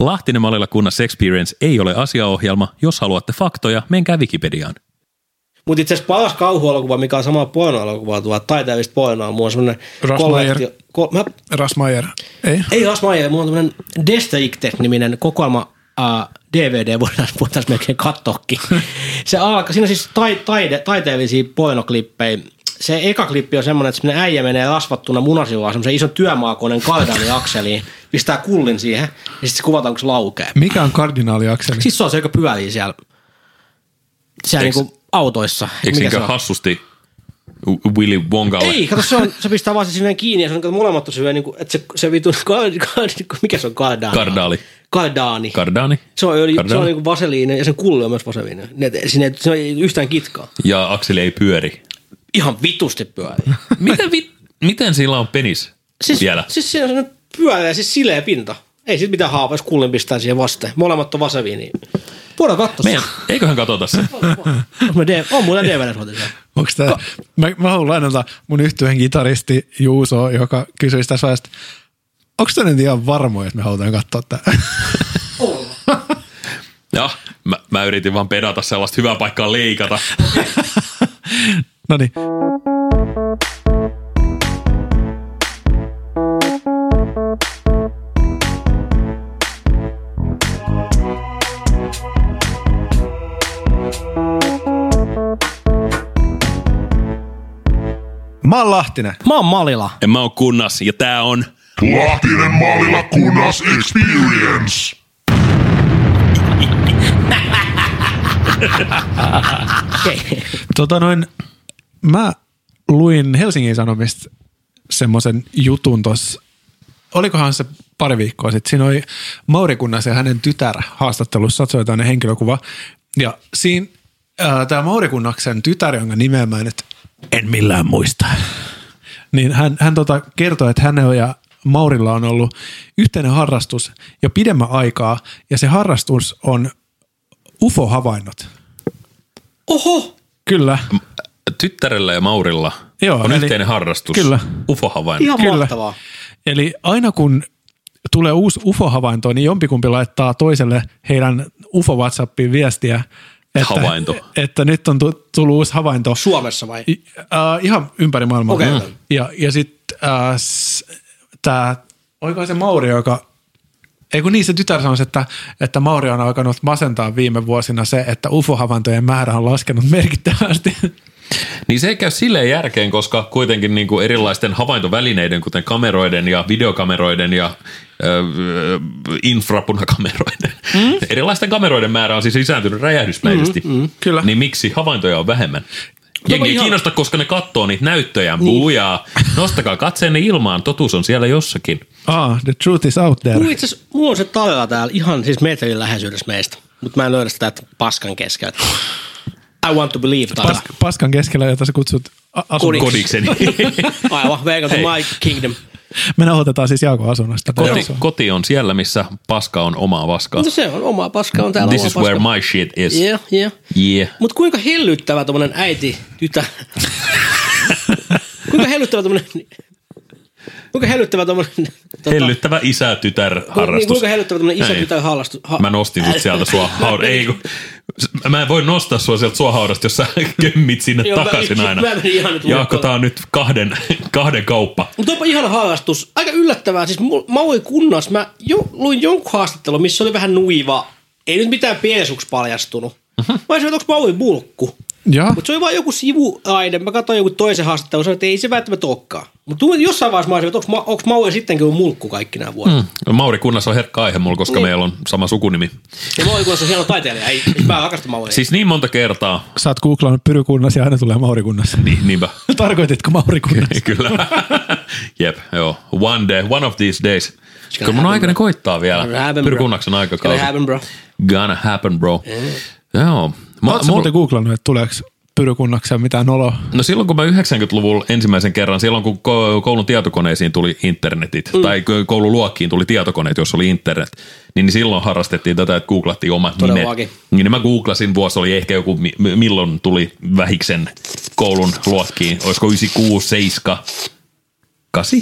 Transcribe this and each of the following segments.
Lahtinen Malilla kunnassa Experience ei ole asiaohjelma. Jos haluatte faktoja, menkää Wikipediaan. Mutta itse asiassa paras kauhuelokuva, mikä on sama pornoelokuva, tuo taiteellista pornoa, mulla on semmoinen Russ Meyer. Ko, mä, Rasmayer. Ei? ei Ras Meyer, mulla on tämmöinen Destricted-niminen kokoelma uh, DVD, voidaan, voitaisiin melkein katsoakin. Se alkaa, siinä on siis tai, taide, taiteellisia pornoklippejä. Se eka klippi on semmoinen, että semmoinen äijä menee rasvattuna munasilaan semmoisen ison työmaakoneen kardaniakseliin, pistää kullin siihen, ja sitten se kuvataan, kun se laukee. Mikä on kardinaaliakseli? Siis se on se, joka pyörii siellä, siellä Eiks- niinku autoissa. Eikö Mikä se niinkö on? hassusti Willy Wonkalle? Ei, kato, se, on, se pistää vaan se silleen kiinni ja se on kato, molemmat on silleen, niin kuin, että se, se vitu, kard, kard, mikä se on kardaani? Kardaali. Kardaani. Kardaani. se on, öljy, se Kardaani. on niin kuin vaseliini ja sen kulli on myös vaseliini. Ne, siinä ei, siinä ei yhtään kitkaa. Ja Akseli ei pyöri. Ihan vitusti pyörii. Miten, vi- miten sillä on penis siis, vielä? Siis siinä on pyöreä, siis sileä pinta. Ei sit mitään haavaa, jos kullin pistää siihen vasten. Molemmat on vaseliini. Voidaan katsoa Meidän, eiköhän katsota se. On, D- on mulla DVD. Onko tää, mä, mä haluan lainata mun yhtyeen kitaristi Juuso, joka kysyisi tässä vaiheessa, onko tämä nyt ihan varmoja, että me halutaan katsoa tämä? Ja, mä, mä yritin vaan pedata sellaista hyvää paikkaa leikata. No niin. Mä oon Lahtinen. Mä oon Malila. En mä oon kunnas ja tää on... Lahtinen mallilla kunnas experience. Tota noin, mä luin Helsingin Sanomista semmoisen jutun tuossa, olikohan se pari viikkoa sitten. Siinä oli Mauri Kunnas ja hänen tytär haastattelussa, se oli tämmöinen henkilökuva. Ja siinä tämä Mauri Kunnaksen tytär, jonka nimeä mä nyt en millään muista, niin hän, hän tota kertoi, että hänellä ja Maurilla on ollut yhteinen harrastus jo pidemmän aikaa, ja se harrastus on UFO-havainnot. Oho! Kyllä. Tyttärellä ja Maurilla Joo, on eli- yhteinen harrastus. Kyllä. UFO-havainto. Ihan Kyllä. mahtavaa. Eli aina kun tulee uusi UFO-havainto, niin jompikumpi laittaa toiselle heidän UFO-WhatsAppiin viestiä, että, Havainto. että nyt on tu- tullut uusi havainto. Suomessa vai? I- äh, ihan ympäri maailmaa. Okei. Mm. Ja, ja sitten äh, tämä, oliko se Mauri, joka, ei kun niin se tytär sanoi, että, että Mauri on alkanut masentaa viime vuosina se, että UFO-havaintojen määrä on laskenut merkittävästi. Niin se ei käy silleen järkeen, koska kuitenkin niin kuin erilaisten havaintovälineiden, kuten kameroiden ja videokameroiden ja ö, ö, infrapunakameroiden, mm? erilaisten kameroiden määrä on siis lisääntynyt räjähdysmäisesti. Mm, mm, kyllä. Niin miksi havaintoja on vähemmän? Jengi ei ihan- kiinnosta, koska ne katsoo niitä näyttöjä. Bujaa. Nostakaa katseenne ilmaan, totuus on siellä jossakin. Ah, the truth is out there. Mulla itse asiassa, mulla on se tallella täällä ihan siis metrin läheisyydessä meistä, mutta mä en löydä sitä että paskan keskeltä. I want to believe. Pas, paskan keskellä, jota sä kutsut a- asunnoksi. Kodikseni. Aivan, welcome to my kingdom. Me nauhoitetaan siis Jaakon asunnosta. Koti, koti on siellä, missä paska on omaa paskaa. No se on oma paska, on täällä This oma is paska. where my shit is. Yeah, yeah. Yeah. Mutta kuinka hellyttävä tommonen äiti, tytär... kuinka hellyttävä tommonen... Kuinka hellyttävä tommonen... Tota, Hellyttävä isä-tytär ku- Niin, kuinka hellyttävä tommonen isä Ei. tytär harrastus... Ha, Mä nostin sut sieltä sua haudasta. Ei, kun, mä en voi nostaa sua sieltä sua haudasta, jos sä kömmit sinne Joo, mä- takaisin aina. mä menin ihan nyt Jaakko, tää on nyt kahden, kahden kauppa. Mutta onpa ihana harrastus. Aika yllättävää. Siis Maui kunnas, mä jo, luin jonkun haastattelun, missä oli vähän nuiva. Ei nyt mitään piesuksi paljastunut. Mä olisin, että onko Maui bulkku. Ja, Mutta se oli vaan joku sivuaine. Mä katsoin joku toisen haastattelun, sanoin, että ei se välttämättä olekaan. Mutta jossain vaiheessa mä olisin, että onko, onko Maui sittenkin ollut mulkku kaikki nämä vuodet. Mm. Mauri Kunnas on herkkä aihe mulla, koska Niin. meillä on sama sukunimi. Ja Maui kunnas on hieno taiteilija. Ei, mä rakastan Maui. Siis niin monta kertaa. sä oot googlannut Pyrykunnas ja aina tulee Maurikunnas. Niin, niinpä. Tarkoititko Maurikunnas? Kyllä. Jep, joo. One day, one of these days. Kyllä mun aikainen koittaa vielä. Happen, bro. Pyrkunnaksen Gonna aikakausi. happen, bro. Gonna happen, bro. Joo. Mä, Oletko muuten googlannut, että tuleeko Pyrykunnakseen mitään oloa? No silloin kun mä 90-luvulla ensimmäisen kerran, silloin kun ko- koulun tietokoneisiin tuli internetit, mm. tai ko- koululuokkiin tuli tietokoneet, jos oli internet, niin niin silloin harrastettiin tätä, että googlattiin omat Todellakin. nimet. Niin mä googlasin, vuosi oli ehkä joku, mi- mi- milloin tuli vähiksen koulun luokkiin, olisiko 96, 7, 8?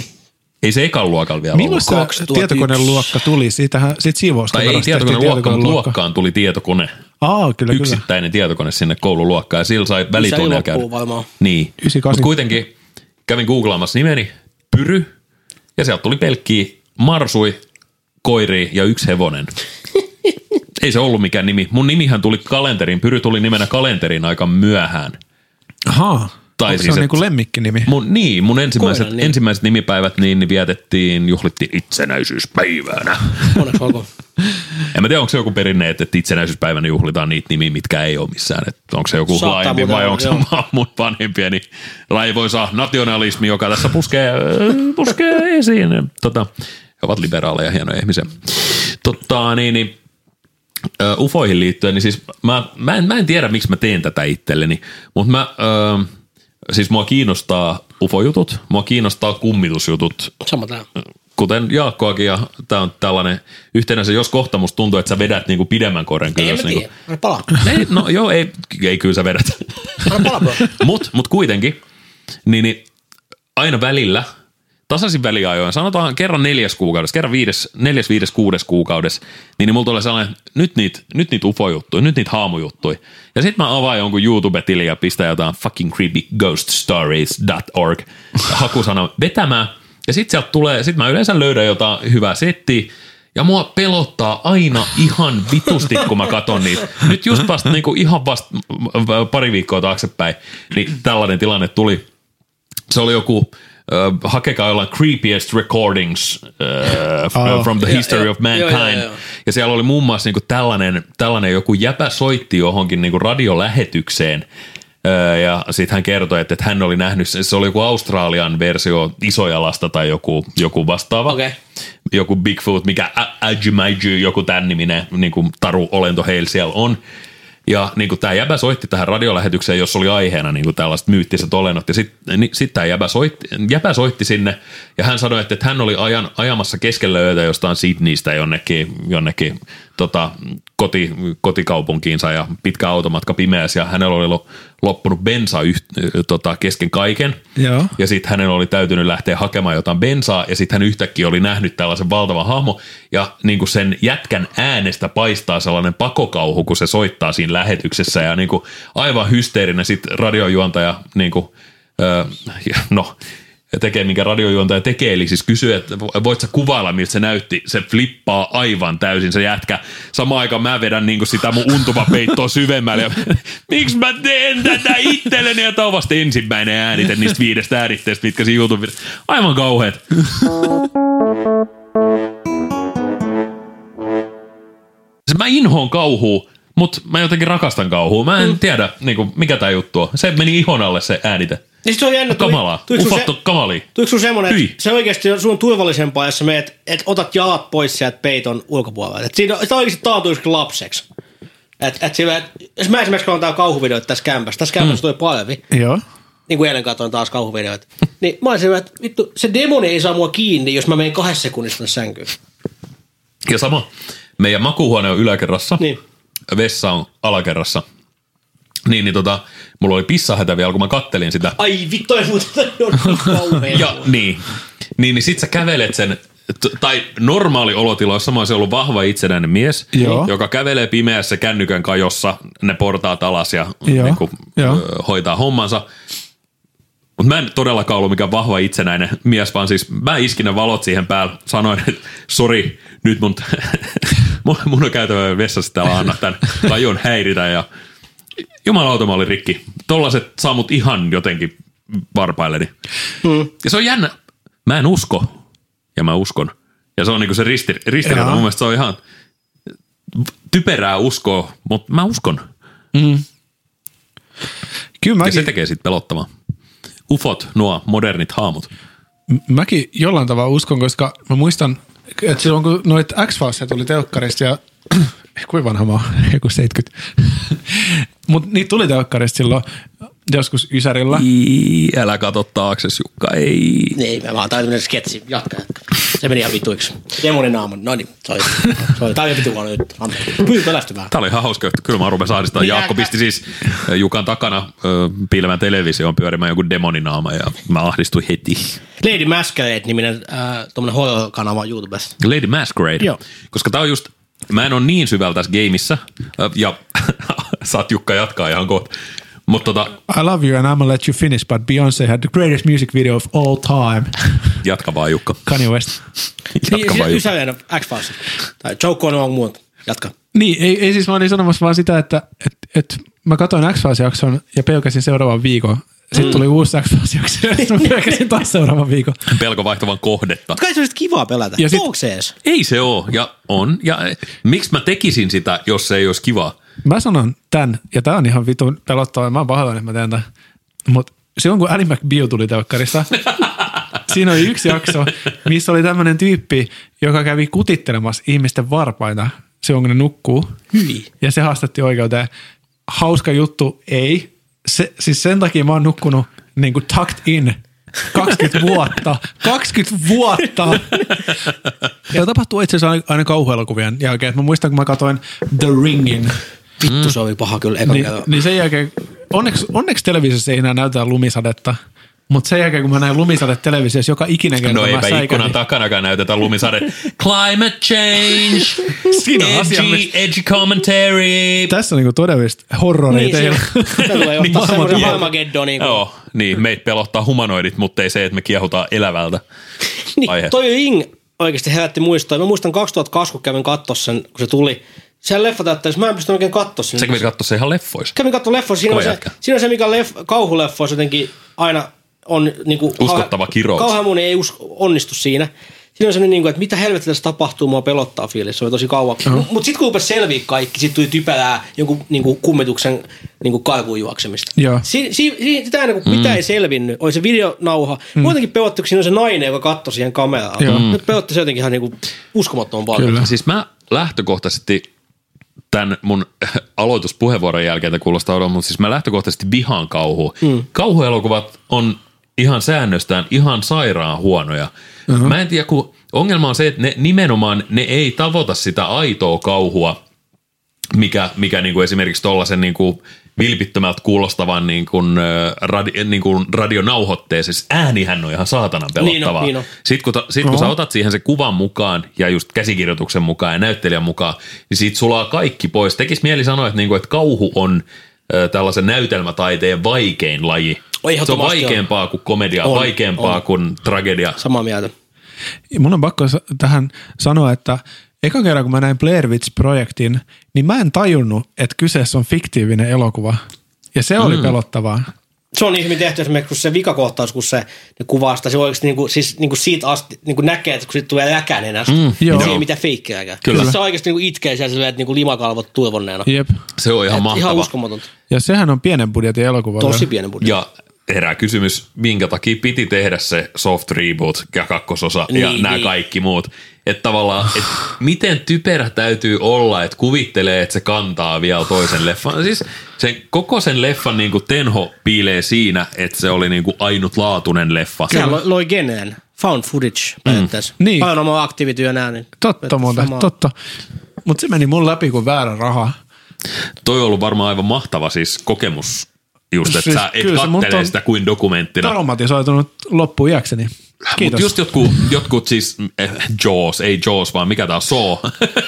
Ei se ekan luokalla vielä Milloin ollut. se 2001. tietokoneluokka tuli? Siitähän, siitä siivousta Tai ei tietokoneluokka, mutta luokkaan tuli tietokone. Aa, kyllä, kyllä. Yksittäinen tietokone sinne koululuokkaan ja sillä sai Se välitunneilla ei käydä. varmaan. Niin, 98. mutta kuitenkin kävin googlaamassa nimeni, Pyry, ja sieltä tuli pelkkiä marsui, koiri ja yksi hevonen. Ei se ollut mikään nimi. Mun nimihän tuli kalenteriin. Pyry tuli nimenä kalenteriin aika myöhään. Ahaa. Tai se siis, on et- niinku lemmikkinimi. Mun, niin, mun ensimmäiset, Koiran nimi. ensimmäiset nimipäivät niin, niin vietettiin, juhlittiin itsenäisyyspäivänä. Onneksi olkoon. En mä tiedä, onko se joku perinne, että itsenäisyyspäivänä juhlitaan niitä nimiä, mitkä ei ole missään. Että onko se joku Saattaa laajempi vai onko se vaan mun vanhempieni raivoisa nationalismi, joka tässä puskee, puskee esiin. Tota, he ovat liberaaleja, hienoja ihmisiä. Totta, niin, niin ö, ufoihin liittyen, niin siis mä, mä, en, mä en tiedä, miksi mä teen tätä itselleni, mutta mä, ö, siis mua kiinnostaa ufojutut, mua kiinnostaa kummitusjutut, Sama tää. Kuten Jaakkoakin, ja tämä on tällainen yhtenä se, jos kohta musta tuntuu, että sä vedät niinku pidemmän korren Ei, en ylös. mä Niinku, palaa. ei, no joo, ei, ei kyllä sä vedät. Mut, mut kuitenkin, niin, niin aina välillä, tasaisin väliajoin, sanotaan kerran neljäs kuukaudessa, kerran viides, neljäs, viides, kuudes kuukaudessa, niin, niin mulla tulee sellainen, nyt niitä nyt niit ufojuttuja, nyt niitä haamujuttuja. Ja sit mä avaan jonkun YouTube-tilin ja pistän jotain fucking creepy ghoststories.org hakusana vetämään. Ja sit sieltä tulee, sit mä yleensä löydän jotain hyvää settiä, ja mua pelottaa aina ihan vitusti, kun mä katon niitä. Nyt just vasta, niin kuin ihan vasta pari viikkoa taaksepäin, niin tällainen tilanne tuli. Se oli joku, uh, hakekaa jollain creepiest recordings uh, Oh. from the history joo, of mankind. joo, joo. Ja siellä oli muun muassa niinku tällainen, tällainen joku jäpä soitti johonkin niinku radiolähetykseen. Ja sitten hän kertoi, että, että hän oli nähnyt, se oli joku Australian versio Isojalasta tai joku, joku vastaava. Okei. Joku Bigfoot, mikä Ajumaiju, joku tämän niminen niin kuin taru-olento heillä siellä on. Ja niin kuin tämä jäbä soitti tähän radiolähetykseen, jossa oli aiheena niin kuin tällaiset myyttiset olennot. Ja sitten niin, sit tämä jäbä soitti, jäbä soitti sinne ja hän sanoi, että, että hän oli ajan, ajamassa keskellä yötä jostain Sydneystä jonnekin, jonnekin tota, koti, kotikaupunkiinsa ja pitkä automatka pimeässä ja hänellä oli lo- loppunut bensa yht, tota, kesken kaiken. Joo. Ja sitten hänen oli täytynyt lähteä hakemaan jotain bensaa ja sitten hän yhtäkkiä oli nähnyt tällaisen valtavan hahmo ja niin kuin sen jätkän äänestä paistaa sellainen pakokauhu, kun se soittaa siinä lähetyksessä ja niin kuin aivan hysteerinen sitten radiojuontaja niin kuin, öö, no tekee, minkä radiojuontaja tekee, eli siis kysyy, että voit sä kuvailla, miltä se näytti, se flippaa aivan täysin, se jätkä. Samaan aikaan mä vedän niin sitä mun untuvapeittoa syvemmälle, miksi mä teen tätä itselleni, ja tää on vasta ensimmäinen äänite niistä viidestä äänitteestä, mitkä siinä YouTubessa, aivan kauheat. Se mä inhoon kauhua, mutta mä jotenkin rakastan kauhua. Mä en tiedä, niin kuin, mikä tämä juttu on. Se meni ihon alle se äänite. Niin se on jännä. Kamalaa. on kamalia. Tuliko sun semmonen, Hyi. että se oikeasti on sun turvallisempaa, jos sä meet, että otat jalat pois sieltä peiton ulkopuolella. Et siinä sitä oikeasti taatuisi lapseksi. Et, et sillä, et, jos mä esimerkiksi katson tää kauhuvideoita tässä kämpässä, tässä kämpässä mm. tuli paljon, Joo. niin kuin eilen katsoin taas kauhuvideoita, niin mä olisin, että vittu, se demoni ei saa mua kiinni, jos mä menen kahdessa sekunnissa tänne sänkyyn. Ja sama, meidän makuuhuone on yläkerrassa, Niin. vessa on alakerrassa. Niin, niin tota, mulla oli pissahätä vielä, kun mä kattelin sitä. Ai vittu, ei muuta on kauhea. Ja niin, niin, niin sit sä kävelet sen, t- tai normaali olotiloissa mä olisin ollut vahva itsenäinen mies, Joo. joka kävelee pimeässä kännykän kajossa ne portaat alas ja Joo, niin kuin, joo. ö, hoitaa hommansa. Mutta mä en todellakaan ollut mikään vahva itsenäinen mies, vaan siis mä iskin ne valot siihen päälle, sanoin, että sori, nyt mun, mun, on käytävä vessassa täällä anna tämän kajun häiritä ja jumalauta mä olin rikki. Tollaset saa mut ihan jotenkin varpailleni. Mm. Ja se on jännä. Mä en usko, ja mä uskon. Ja se on niinku se risti, ristiriita. Mun mielestä se on ihan typerää uskoa, mutta mä uskon. Kyllä Ja mäkin, se tekee sit pelottavaa. Ufot, nuo modernit haamut. mäkin jollain tavalla uskon, koska mä muistan, että silloin kun noit x tuli telkkarista ja kuinka vanha mä oon, joku 70. Mutta niitä tuli telkkarista silloin. joskus Ysärillä. Ii, älä kato taakse, Jukka, ei. Ei, mä vaan, tää oli tämmönen sketsi. Jatka, jatka. Se meni ihan vituiksi. Demonin naama. No niin, soi. soi. Tää oli vitu huono juttu. Anteeksi. Pyy pelästymään. Tämä oli ihan hauska, että kyllä mä rupesin ahdistaa. Niin, Jaakko pisti siis Jukan takana ö, piilevän televisioon pyörimään joku demoninaama ja mä ahdistuin heti. Lady Masquerade-niminen äh, tuommoinen horror-kanava YouTubesta. Lady Masquerade. Joo. Koska tää on just, mä en ole niin syvällä tässä gameissa, ja saat Jukka jatkaa ihan kohta. Mutta tota, I love you and I'm gonna let you finish, but Beyoncé had the greatest music video of all time. jatka vaan Jukka. Kanye West. Jatka Niin, vaan siis Jukka. Ysärien X-Files. Tai Joe Cono on muuta. Jatka. Niin, ei, ei siis mä olin sanomassa vaan sitä, että et, et mä katsoin x jakson ja pelkäsin seuraavan viikon. Sitten Mm. tuli uusi x jakso ja sitten mä pelkäsin taas seuraavan viikon. Pelko vaihtavan kohdetta. Kai se olisi kivaa pelätä. Ja sit- se edes? Ei se oo, ja on. Ja eh, miksi mä tekisin sitä, jos se ei olisi kivaa? Mä sanon tän, ja tää on ihan vitun pelottava, mä oon pahoillani, että mä teen tän. Mutta silloin kun Ally McBeal tuli telkkarissa, siinä oli yksi jakso, missä oli tämmöinen tyyppi, joka kävi kutittelemassa ihmisten varpaita silloin, kun ne nukkuu. Hyi. Ja se haastatti oikeuteen. Hauska juttu, ei. Se, siis sen takia mä oon nukkunut niin kuin tucked in 20 vuotta. 20 vuotta! Ja tapahtuu itse asiassa aina, aina kauhuelokuvien jälkeen. Mä muistan, kun mä katsoin The Ringin, Vittu se oli paha kyllä eka niin, niin sen jälkeen, onneksi, onneksi televisiossa ei enää näytä lumisadetta, mutta sen jälkeen, kun mä näin lumisade televisiossa joka ikinen kerta, No eipä säikähdin. ikkunan takanakaan näytetä lumisade. Climate change, Siinä on asia, edgy, mistä- edgy commentary. Tässä on niinku todellista horroria Niin, teillä. se tulee Niin, ottaa semmoisen Joo, niin, meitä pelottaa humanoidit, mutta ei se, että me kiehutaan elävältä. Niin, aihe. toi Ring oikeasti herätti muistoa. Mä muistan 2002, kun kävin katsoa sen, kun se tuli. Siellä leffateatterissa, mä en pystynyt oikein katsoa sen. Sä kävit katsoa se ihan leffoissa. Kävin katsoa leffoissa. Siinä, on se, siinä on se, mikä leff, kauhuleffoissa jotenkin aina on... Niin kuin, Uskottava kirous. Kauhean moni ei usko, onnistu siinä. Siinä on sellainen, niin kuin, että mitä helvettiä tässä tapahtuu, mua pelottaa fiilis. Se oli tosi kauan. Uh-huh. Mutta sitten kun rupesi selviä kaikki, sitten tuli typerää jonkun niin kuin kummituksen niin kuin karkuun juoksemista. Si, si, si, sitä ennen kuin mitä ei selvinnyt, oli se videonauha. Mm. Muutenkin pelotti, kun siinä on se nainen, joka katsoi siihen kameraan. Joo. Nyt pelotti se jotenkin ihan niin kuin uskomattoman paljon. Kyllä. Siis mä lähtökohtaisesti tämän mun aloituspuheenvuoron jälkeen, että kuulostaa odon, mutta siis mä lähtökohtaisesti vihaan kauhua. Mm. Kauhuelokuvat on ihan säännöstään ihan sairaan huonoja. Uh-huh. Mä en tiedä, kun ongelma on se, että ne nimenomaan ne ei tavoita sitä aitoa kauhua, mikä, mikä niin kuin esimerkiksi tuollaisen niin kuin vilpittömältä kuulostavan niin kuin, radi, niin kuin radionauhoitteeseen. Siis äänihän on ihan saatanan pelottavaa. Niin on, niin on. Sitten kun, ta- sit, kun sä otat siihen se kuvan mukaan ja just käsikirjoituksen mukaan ja näyttelijän mukaan, niin siitä sulaa kaikki pois. Tekis mieli sanoa, että, niinku, että kauhu on tällaisen näytelmätaiteen vaikein laji. Oi, Se on vaikeampaa kuin komedia, On, vaikeampaa on. kuin tragedia. Samaa mieltä. Mun on pakko tähän sanoa, että eka kerran kun mä näin Blair Witch-projektin, niin mä en tajunnut, että kyseessä on fiktiivinen elokuva. Ja se oli mm. pelottavaa. Se on niin hyvin tehty esimerkiksi kun se vikakohtaus, kun se ne kuvaa sitä, se oikeasti niin kuin, siis niin kuin siitä asti niin kuin näkee, että kun siitä tulee läkänenästä, mm, joo. niin se ei mitään feikkejäkään. Kyllä. Siis se oikeasti niin kuin itkee siellä silleen, että niin kuin limakalvot turvonneena. Jep. Se on ihan Et mahtava. Ihan uskomatonta. Ja sehän on pienen budjetin elokuva. Tosi pienen budjetin. Ja herää kysymys, minkä takia piti tehdä se soft reboot ja kakkososa niin, ja Niin, nämä niin. kaikki muut. Että tavallaan, että miten typerä täytyy olla, että kuvittelee, että se kantaa vielä toisen leffan. Siis sen, koko sen leffan niin kuin tenho piilee siinä, että se oli niin kuin ainutlaatuinen leffa. Sehän loi, loi geneen. Found footage periaatteessa. Niin. Mm. Paranormal activity ja nää. Niin Totta muuten, totta. Mutta se meni mun läpi kuin väärä raha. Toi on ollut varmaan aivan mahtava siis kokemus just, että Siis sä et kattele on sitä kuin dokumenttina. Traumatisoitunut loppuiäkseni. Kiitos. Mutta just jotkut, jotkut siis, eh, Jaws, ei Jaws, vaan mikä tää on, Saw.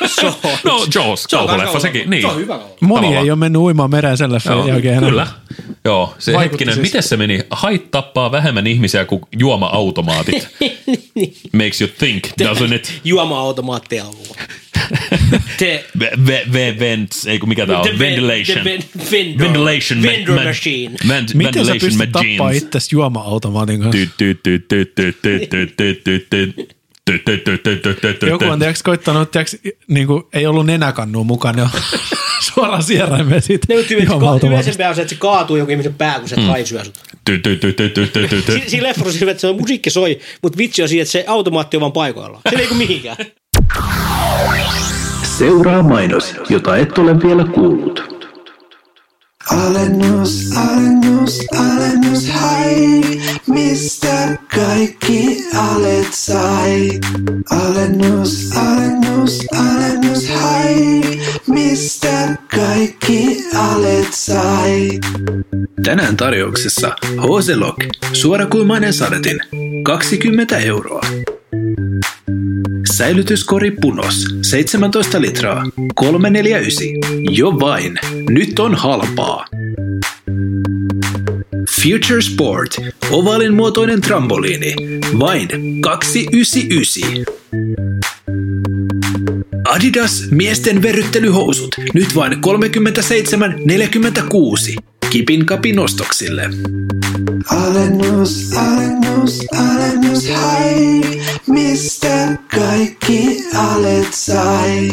Saw. no Jaws, Se on kauhuleffa sekin. Niin. Se on hyvä kauhuleffa. Moni tavallaan. ei ole mennyt uimaan mereen sen leffan Joo, jälkeen. Kyllä. Joo, se Vaikutti hetkinen, siis- miten se meni? Hait tappaa vähemmän ihmisiä kuin juoma-automaatit. Makes you think, doesn't it? Juoma-automaattia on Te, V- v- v- vents, ei kun mikä tää on, The ven- ventilation. the ven- vendor- ventilation. vendor ma- machine. vent- Miten sä pystyt tappaa machines. itsesi juoma-automaatin kanssa? Ty- ty- ty- ty- ty- joku on tiiäks, koittanut, tiiäks, niinku, ei ollut nenäkannua mukana, ne suoraan sieraimeen siitä. Ne, mutta yleisempää on se, että se kaatuu joku ihmisen pää, kun se mm. haisyö sut. Siinä leffa on että se musiikki soi, mutta vitsi on siinä, että se automaatti on vaan paikoillaan. Se ei kuin mihinkään. Seuraa mainos, jota et ole vielä kuullut. Alennus, alennus, alennus, hai, mistä kaikki alet sai. Alennus, alennus, alennus, hai, mistä kaikki alet sai. Tänään tarjouksessa Hoselok, suorakulmainen sadetin, 20 euroa. Säilytyskori Punos, 17 litraa, 349. Jo vain, nyt on halpaa. Future Sport, ovaalin muotoinen trampoliini, vain 299. Adidas miesten verryttelyhousut, nyt vain 37,46. Kipin kapin ostoksille. Alennus, alennus, alennus, hai, mistä kaikki alet sai.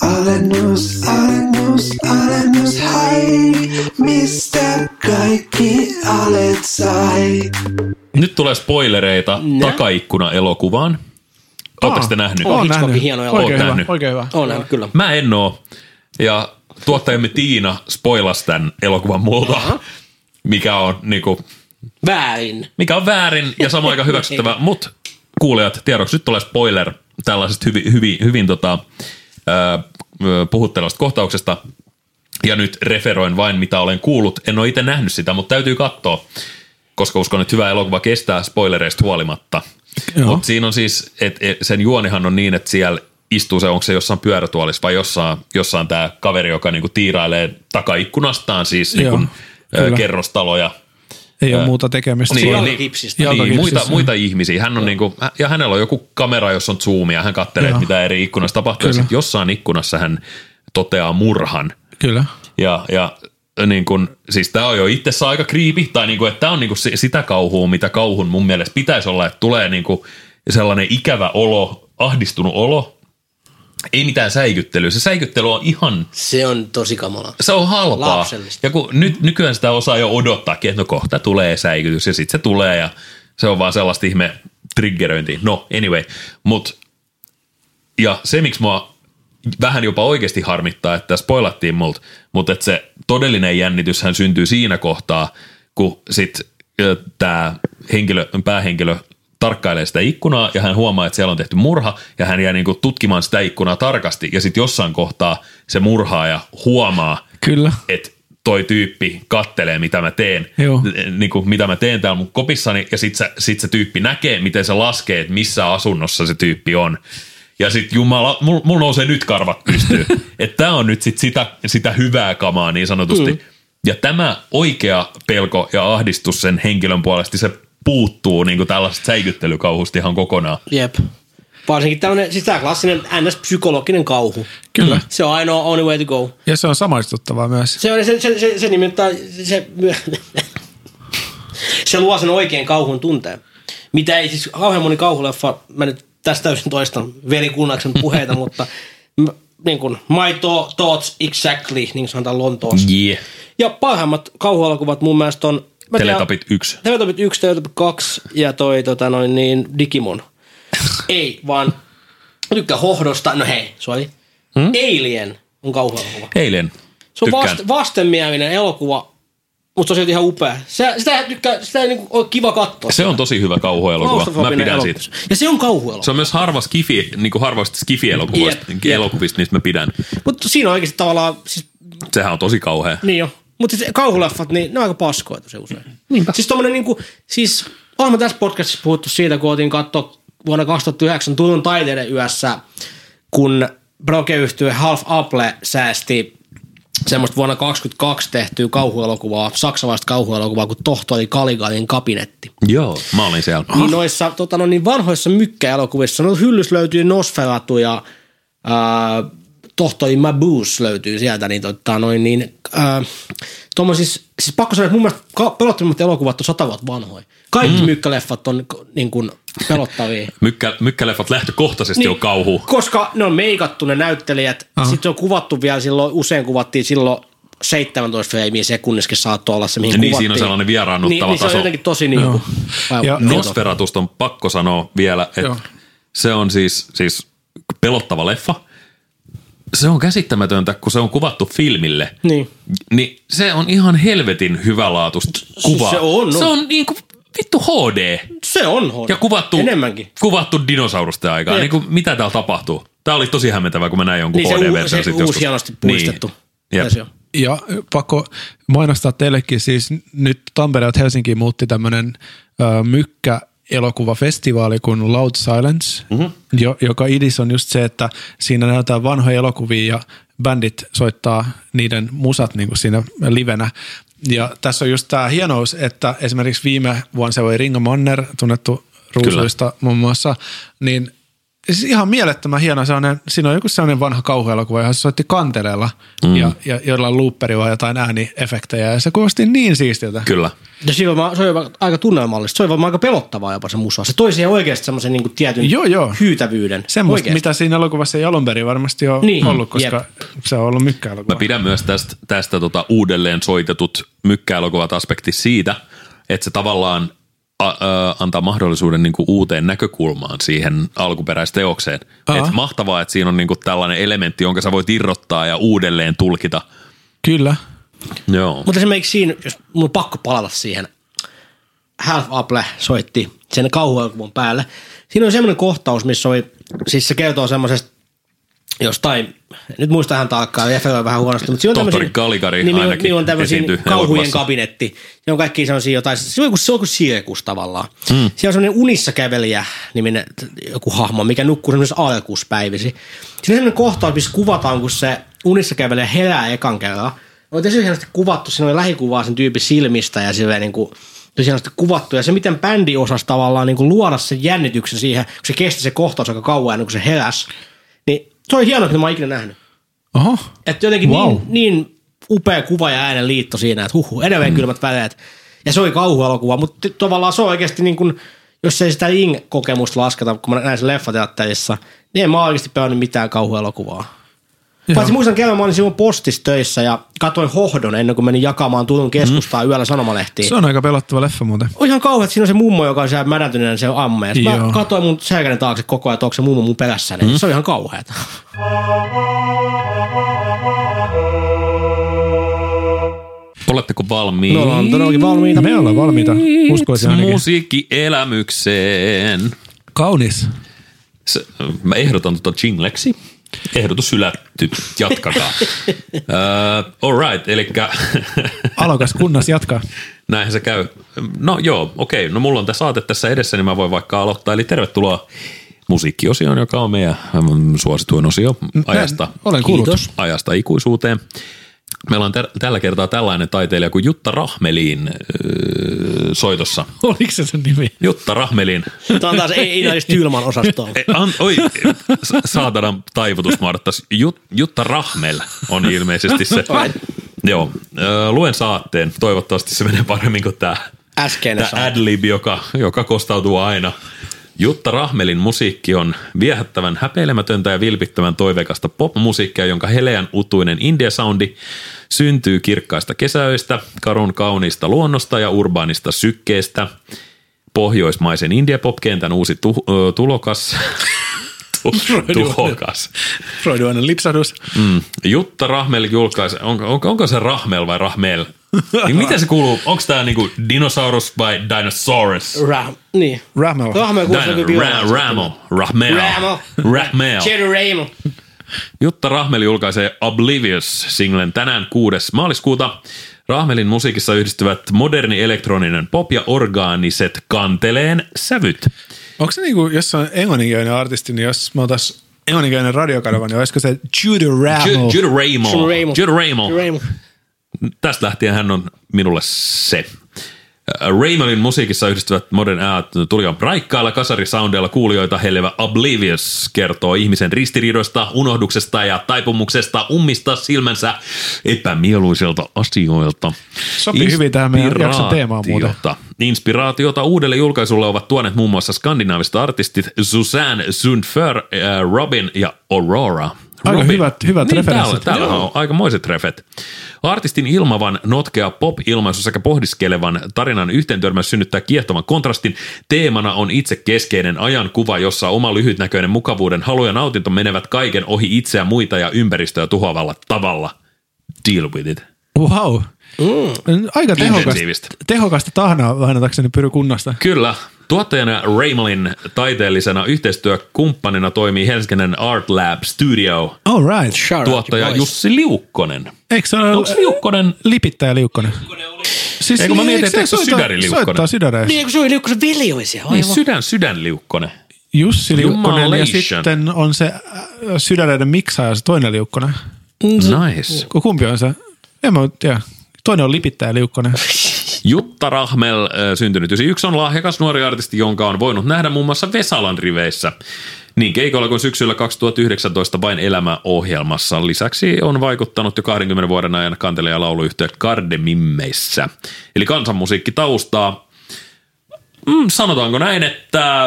Alennus, alennus, alennus, hai, mistä kaikki alet sai. Nyt tulee spoilereita Nä? takaikkuna-elokuvaan. Oletteko te nähnyt? On. Hitchcockin nähnyt. hieno elokuva. Oikein Oot hyvä, nähnyt. oikein hyvä. On kyllä. Mä en oo. Ja tuottajamme Tiina spoilasi tämän elokuvan multa, mikä on, niinku, Väärin. mikä on väärin ja samaan aikaan hyväksyttävä. Mutta kuulijat, tiedoksi nyt tulee spoiler tällaisesta hyvin, hyvin, hyvin tota, puhuttelevasta kohtauksesta. Ja nyt referoin vain, mitä olen kuullut. En ole itse nähnyt sitä, mutta täytyy katsoa, koska uskon, että hyvä elokuva kestää spoilereista huolimatta. Mutta siinä on siis, että sen juonihan on niin, että siellä istuu se, onko se jossain pyörätuolissa vai jossain, jossain tämä kaveri, joka niinku tiirailee takaikkunastaan siis Joo, niinku, kyllä. kerrostaloja. Ei ole muuta tekemistä. Niin, Siinä- jalkakipsistä. Niin, muita, muita ihmisiä. Hän on niinku, ja hänellä on joku kamera, jossa on zoomia. Hän katselee, Joo. mitä eri ikkunassa tapahtuu. Ja Kyllä. sitten jossain ikkunassa hän toteaa murhan. Kyllä. Ja, ja niin kun, siis tämä on jo itsessään aika kriipi, tai niin kun, että tämä on niin kun si- sitä kauhua, mitä kauhun mun mielestä pitäisi olla, että tulee niin kun sellainen ikävä olo, ahdistunut olo, ei mitään säikyttelyä. Se säikyttely on ihan, Se on tosi kamala. se on halpaa. Lapsellista. Ja kun nyt, nykyään sitä osaa jo odottaakin, että no kohta tulee säikytys, ja sitten se tulee, ja se on vaan sellaista ihme triggeröintiä. No, anyway, mutta ja se, miksi mua vähän jopa oikeasti harmittaa, että spoilattiin multa, mutta että se todellinen jännityshän syntyy siinä kohtaa, kun sit tämä henkilö, päähenkilö tarkkailee sitä ikkunaa ja hän huomaa, että siellä on tehty murha ja hän jää niinku tutkimaan sitä ikkunaa tarkasti ja sitten jossain kohtaa se murhaaja huomaa, Kyllä. että toi tyyppi kattelee, mitä mä teen, Joo. niin kuin, mitä mä teen täällä mun kopissani, ja sit, se, sit se tyyppi näkee, miten se laskee, että missä asunnossa se tyyppi on. Ja sit jumala, mulla mul nousee nyt karvat pystyyn. että tää on nyt sit sitä, sitä hyvää kamaa niin sanotusti. Mm. Ja tämä oikea pelko ja ahdistus sen henkilön puolesta, se puuttuu niin kuin tällaista säikyttelykauhusta ihan kokonaan. Jep. Varsinkin tämmöinen, siis tämä klassinen NS-psykologinen kauhu. Kyllä. Se on ainoa only way to go. Ja se on samaistuttavaa myös. Se, on, se, se, se, se nimittäin, se, se luo sen oikein kauhun tunteen. Mitä ei siis kauhean moni kauhuleffa, mä nyt tästä täysin toistan velikunnaksen puheita, mutta niin kuin, my tho- thoughts exactly, niin sanotaan Lontoossa. Yeah. Ja parhaimmat kauhuelokuvat mun mielestä on... mä Teletapit 1. Teletubit 1, Teletubit 2 ja toi tota noin niin Digimon. Ei, vaan mä tykkään Hohdosta. No hei, sorry. Hmm? Alien on kauhuelokuva. Eilen. Se on vast, vastenmielinen elokuva, mutta se on silti ihan upea. Se, sitä, tykkää, sitä ei niinku ole kiva katsoa. Se on tosi hyvä kauhuelokuva. Mä pidän elokuva. siitä. Ja se on kauhuelokuva. Se on myös harva skifi, niin kuin harvoista skifi-elokuvista, jep. elokuvista, mistä mä pidän. Mutta siinä on oikeasti tavallaan, siis, Sehän on tosi kauhea. niin jo. Mutta siis kauhuleffat, niin ne on aika paskoja tosi usein. Niinpä. Siis tommonen niinku, siis olemme tässä podcastissa puhuttu siitä, kun otin katsoa vuonna 2009 Turun taiteiden yössä, kun Broke-yhtye Half Apple säästi semmoista vuonna 2022 tehtyä kauhuelokuvaa, saksalaista kauhuelokuvaa, kuin Tohtori Kaligalin kabinetti. Joo, mä olin siellä. Niin noissa tota, no, niin vanhoissa mykkäelokuvissa, no hyllys löytyy Nosferatu ja ää, Tohtori Mabuse löytyy sieltä, niin, tota, noin, niin ää, tommosis, siis pakko sanoa, että mun mielestä pelottavimmat elokuvat on sata vuotta vanhoja. Kaikki mm. mykkäleffat on niin kuin, pelottavia. Mykkä, mykkäleffat lähtökohtaisesti niin. on kauhu. Koska ne on meikattu ne näyttelijät, Aha. sitten se on kuvattu vielä silloin, usein kuvattiin silloin 17 freimiä sekunniskin saattoi olla se, mihin Niin, kuvattiin. siinä on sellainen vieraannuttava niin, niin se on taso. jotenkin tosi niin kuin, Ja Nosferatusta on pakko sanoa vielä, että Joo. se on siis, siis pelottava leffa. Se on käsittämätöntä, kun se on kuvattu filmille. Niin. Niin se on ihan helvetin hyvälaatuista kuvaa. se on, Se on. on niinku vittu HD. Se on HD. Ja kuvattu, Enemmänkin. kuvattu dinosaurusten aikaa. Niin kuin, mitä täällä tapahtuu? Tämä oli tosi hämmentävää, kun mä näin jonkun Niin se, u- se uusi joskus. hienosti puistettu Niin. Jep. versio. Ja pakko mainostaa teillekin, siis nyt Tampereelta Helsinkiin muutti tämmöinen mykkä elokuvafestivaali kuin Loud Silence, mm-hmm. jo, joka idis on just se, että siinä näytetään vanhoja elokuvia ja bändit soittaa niiden musat niin kuin siinä livenä. Ja tässä on just tämä hienous, että esimerkiksi viime vuonna se oli Ringo Manner, tunnettu ruusuista muun muassa, niin siis ihan mielettömän hieno sellainen, siinä on joku sellainen vanha kauhuelokuva, johon se soitti kanteleella mm. ja, ja jollain looperilla jotain ääniefektejä ja se kuulosti niin siistiltä. Kyllä. Ja se oli aika tunnelmallista. Se oli varmaan aika pelottavaa jopa se musa. Se toi siihen oikeasti semmoisen niin tietyn Joo, joo. hyytävyyden. Semmoista, Oikeasti. mitä siinä elokuvassa ei alun perin varmasti ole Niin, ollut, koska jep. se on ollut mykkäelokuva. Mä pidän myös tästä, tästä tota uudelleen soitetut mykkäelokuvat aspekti siitä, että se tavallaan antaa mahdollisuuden niinku uuteen näkökulmaan siihen alkuperäisteokseen. Et mahtavaa, että siinä on niinku tällainen elementti, jonka sä voit irrottaa ja uudelleen tulkita. Kyllä. Joo. Mutta esimerkiksi siinä, jos mun on pakko palata siihen, Half Apple soitti sen kauhuelokuvan päälle. Siinä on semmoinen kohtaus, missä oli, siis se kertoo semmoisesta jostain, nyt muista ihan tarkkaan, referoi vähän huonosti, mutta siinä on Tohtori tämmöisiä, Caligari niin, ainakin niin on tämmöisiä kauhujen kabinetti. Se on kaikki sellaisia jotain, se on joku, se on joku sirkus tavallaan. Hmm. Siellä on semmoinen unissa kävelijä niminen joku hahmo, mikä nukkuu semmoisessa alkuuspäivisi. Siinä on semmoinen kohtaus, missä kuvataan, kun se unissa kävelijä herää ekan kerran. On tosi hienosti kuvattu, siinä oli lähikuvaa sen tyypin silmistä ja silleen niin kuin, tosi hienosti kuvattu. Ja se, miten bändi osasi tavallaan niin kuin luoda sen jännityksen siihen, kun se kesti se kohtaus aika kauan ennen kuin se heräsi. Niin se oli hienoa, mitä mä oon ikinä nähnyt. Oho. Että jotenkin Wow. wow. niin, niin upea kuva ja äänen liitto siinä, että huhu, edelleen mm. kylmät väreet. Ja se oli kauhuelokuva, mutta tavallaan se on oikeasti niin kuin, jos ei sitä Ing-kokemusta lasketa, kun mä näin sen leffateatterissa, niin en mä oikeasti pelannut mitään kauhuelokuvaa. Joo. Paitsi muistan kerran, mä olin silloin postissa töissä ja katsoin Hohdon ennen kuin menin jakamaan Turun keskustaa mm. yöllä sanomalehtiin. Se on aika pelottava leffa muuten. on ihan kauhean, että siinä on se mummo, joka on siellä mädäntyneenä se amme. Ja mä katsoin mun selkänen taakse koko ajan, että onko se mummo mun perässäni. Mm. Se on ihan kauheata. Oletteko valmiita? Me ollaan todellakin valmiita. Me ollaan valmiita, uskoisin ainakin. Musiikkielämykseen. Kaunis. Se, mä ehdotan tuota jingleksi. Ehdotus hylätty. Jatkakaa. uh, all right, eli Alokas kunnas jatkaa. näinhän se käy. No joo, okei. No mulla on tämä saate tässä edessä, niin mä voin vaikka aloittaa. Eli tervetuloa musiikkiosioon, joka on meidän mm, suosituin osio ajasta, Olen kuullut. Kiitos. ajasta ikuisuuteen. Meillä on ter- tällä kertaa tällainen taiteilija kuin Jutta Rahmelin öö, soitossa. Oliko se sen nimi? Jutta Rahmelin Tämä on taas ei, ei edes Tylman osastoon. E, An, oi, sa- saatanan taivutus Marttas. Jut, Jutta Rahmel on ilmeisesti se. Joo, ö, luen saatteen. Toivottavasti se menee paremmin kuin tämä Äskeinen tämä adlib, joka, joka kostautuu aina. Jutta Rahmelin musiikki on viehättävän häpeilemätöntä ja vilpittömän toiveikasta popmusiikkia, jonka heleän utuinen indie-soundi syntyy kirkkaista kesäöistä, karun kauniista luonnosta ja urbaanista sykkeestä. Pohjoismaisen indie-pop-kentän uusi tu- ö, tulokas. tu- tuhokas. Freudilainen lipsahdus. Mm. Jutta Rahmel julkaisi, onko, onko, onko se Rahmel vai Rahmel? Niin miten se kuuluu? Onko tämä niinku dinosaurus vai dinosaurus? Ra- niin. Rahmel. Rahmel kuulostaa Dino, kuin violaa. Ramel, Rahmel, Ramel. Rahmel. Jerry Ramel. Jutta Rahmel julkaisee Oblivious-singlen tänään 6. maaliskuuta. Rahmelin musiikissa yhdistyvät moderni elektroninen pop ja orgaaniset kanteleen sävyt. Onko se niinku, jos on englanninkielinen artisti, niin jos me otas englanninkielinen radiokanava, niin olisiko se Judy Ramel? Ju- Jude Raymond. Jude Tästä lähtien hän on minulle se. Raymelin musiikissa yhdistyvät modern äät tulivat raikkailla kasarisoundeilla kuulijoita hellevä Oblivious kertoo ihmisen ristiriidoista, unohduksesta ja taipumuksesta ummistaa silmänsä epämieluisilta asioilta. Sopii hyvin tähän meidän jakson teemaan muuten. Inspiraatiota. Uudelle julkaisulle ovat tuoneet muun muassa skandinaaviset artistit Susanne Sundför, äh, Robin ja Aurora. Aika Robin. hyvät- hyvät niin, referenssit. Täällä, täällä on aikamoiset refet. Artistin ilmavan, notkea pop-ilmaisu sekä pohdiskelevan tarinan yhteentörmäys synnyttää kiehtovan kontrastin. Teemana on itse keskeinen ajankuva, jossa oma lyhytnäköinen mukavuuden halu ja nautinto menevät kaiken ohi itseä, muita ja ympäristöä tuhoavalla tavalla. Deal with it. Wow. Mm. Aika tehokasta, tehokasta tahnaa lainatakseni Pyry Kunnasta. Kyllä. Tuottajana Raymalin taiteellisena yhteistyökumppanina toimii Helsingin Art Lab Studio. All right. Shout Tuottaja out. Jussi Liukkonen. Eikö se ole Onko Liukkonen? lipittäjä Liukkonen? Siis Eikö mä mietin, eikö että eikö se ole Sydäri Liukkonen? Soittaa Sydäreistä. Niin, kun se oli Liukkosen veli siellä. Niin, sydän, sydän Liukkonen. Jussi Liukkonen ja sitten on se äh, Sydäreiden miksaaja, se toinen Liukkonen. Nice. Ku- Kumpi on se? En mä tiedä. Toinen on lipittäjä Liukkonen. Jutta Rahmel, äh, syntynyt 91, on lahjakas nuori artisti, jonka on voinut nähdä muun muassa Vesalan riveissä. Niin keikoilla kuin syksyllä 2019 Vain elämä-ohjelmassa. Lisäksi on vaikuttanut jo 20 vuoden ajan kantele- ja lauluyhtiö Kardemimmeissä. Eli kansanmusiikki taustaa. Mm, sanotaanko näin, että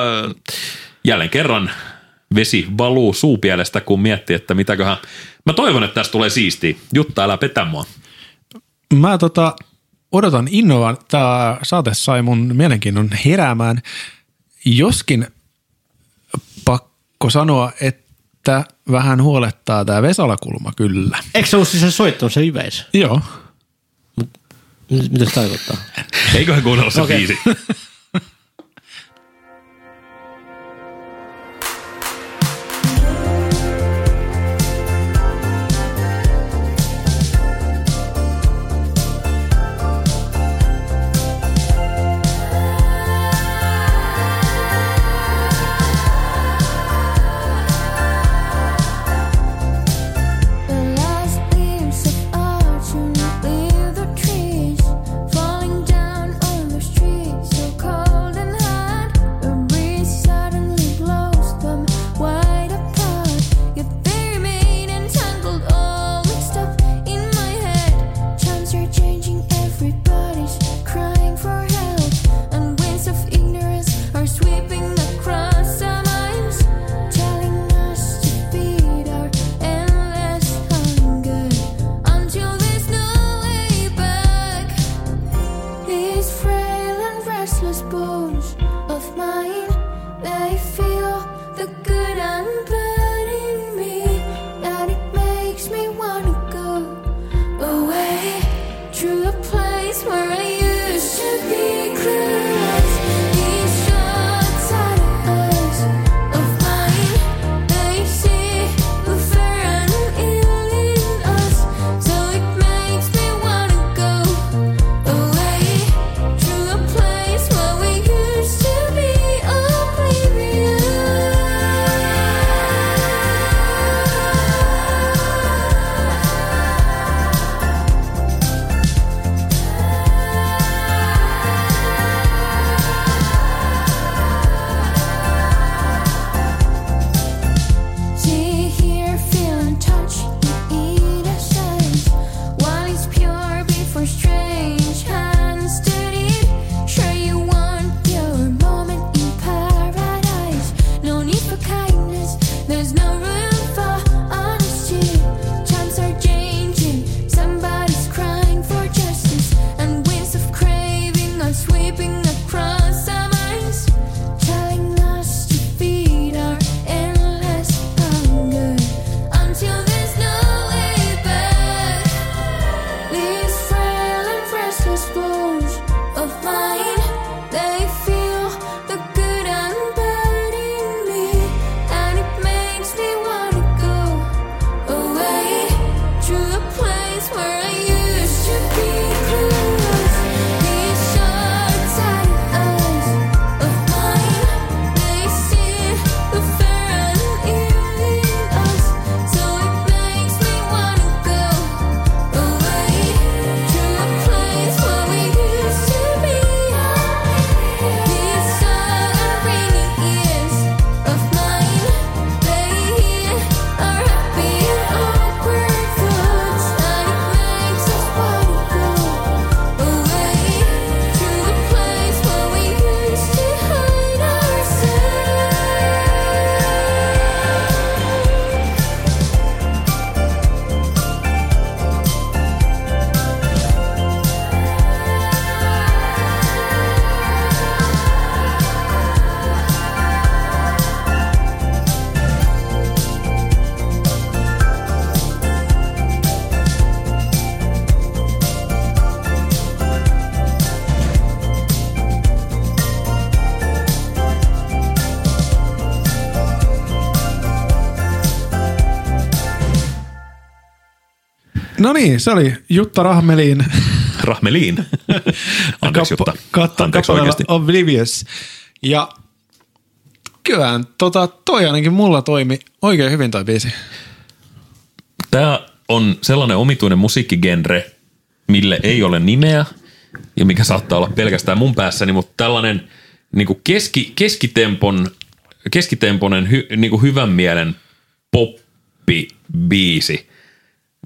jälleen kerran vesi valuu suupielestä, kun miettii, että mitäköhän... Mä toivon, että tästä tulee siistiä. Jutta, älä petä mua. Mä tota, odotan innolla. Tämä saate sai mun mielenkiinnon heräämään. Joskin pakko sanoa, että vähän huolettaa tämä Vesalakulma kyllä. Eikö se ollut siis se soittanut se yleisö? Joo. Mit- Mitä se tarkoittaa? Eiköhän kuunnella se Okei. biisi. No niin, se oli Jutta Rahmelin Rahmeliin. Anteeksi Jutta. katto, Anteeksi oikeasti. Oblivious. Ja kyllähän tota, toi ainakin mulla toimi oikein hyvin toi biisi. Tämä on sellainen omituinen musiikkigenre, mille ei ole nimeä ja mikä saattaa olla pelkästään mun päässäni, mutta tällainen niin kuin keski, keskitempon, keskitemponen hy, niin kuin hyvän mielen poppibiisi.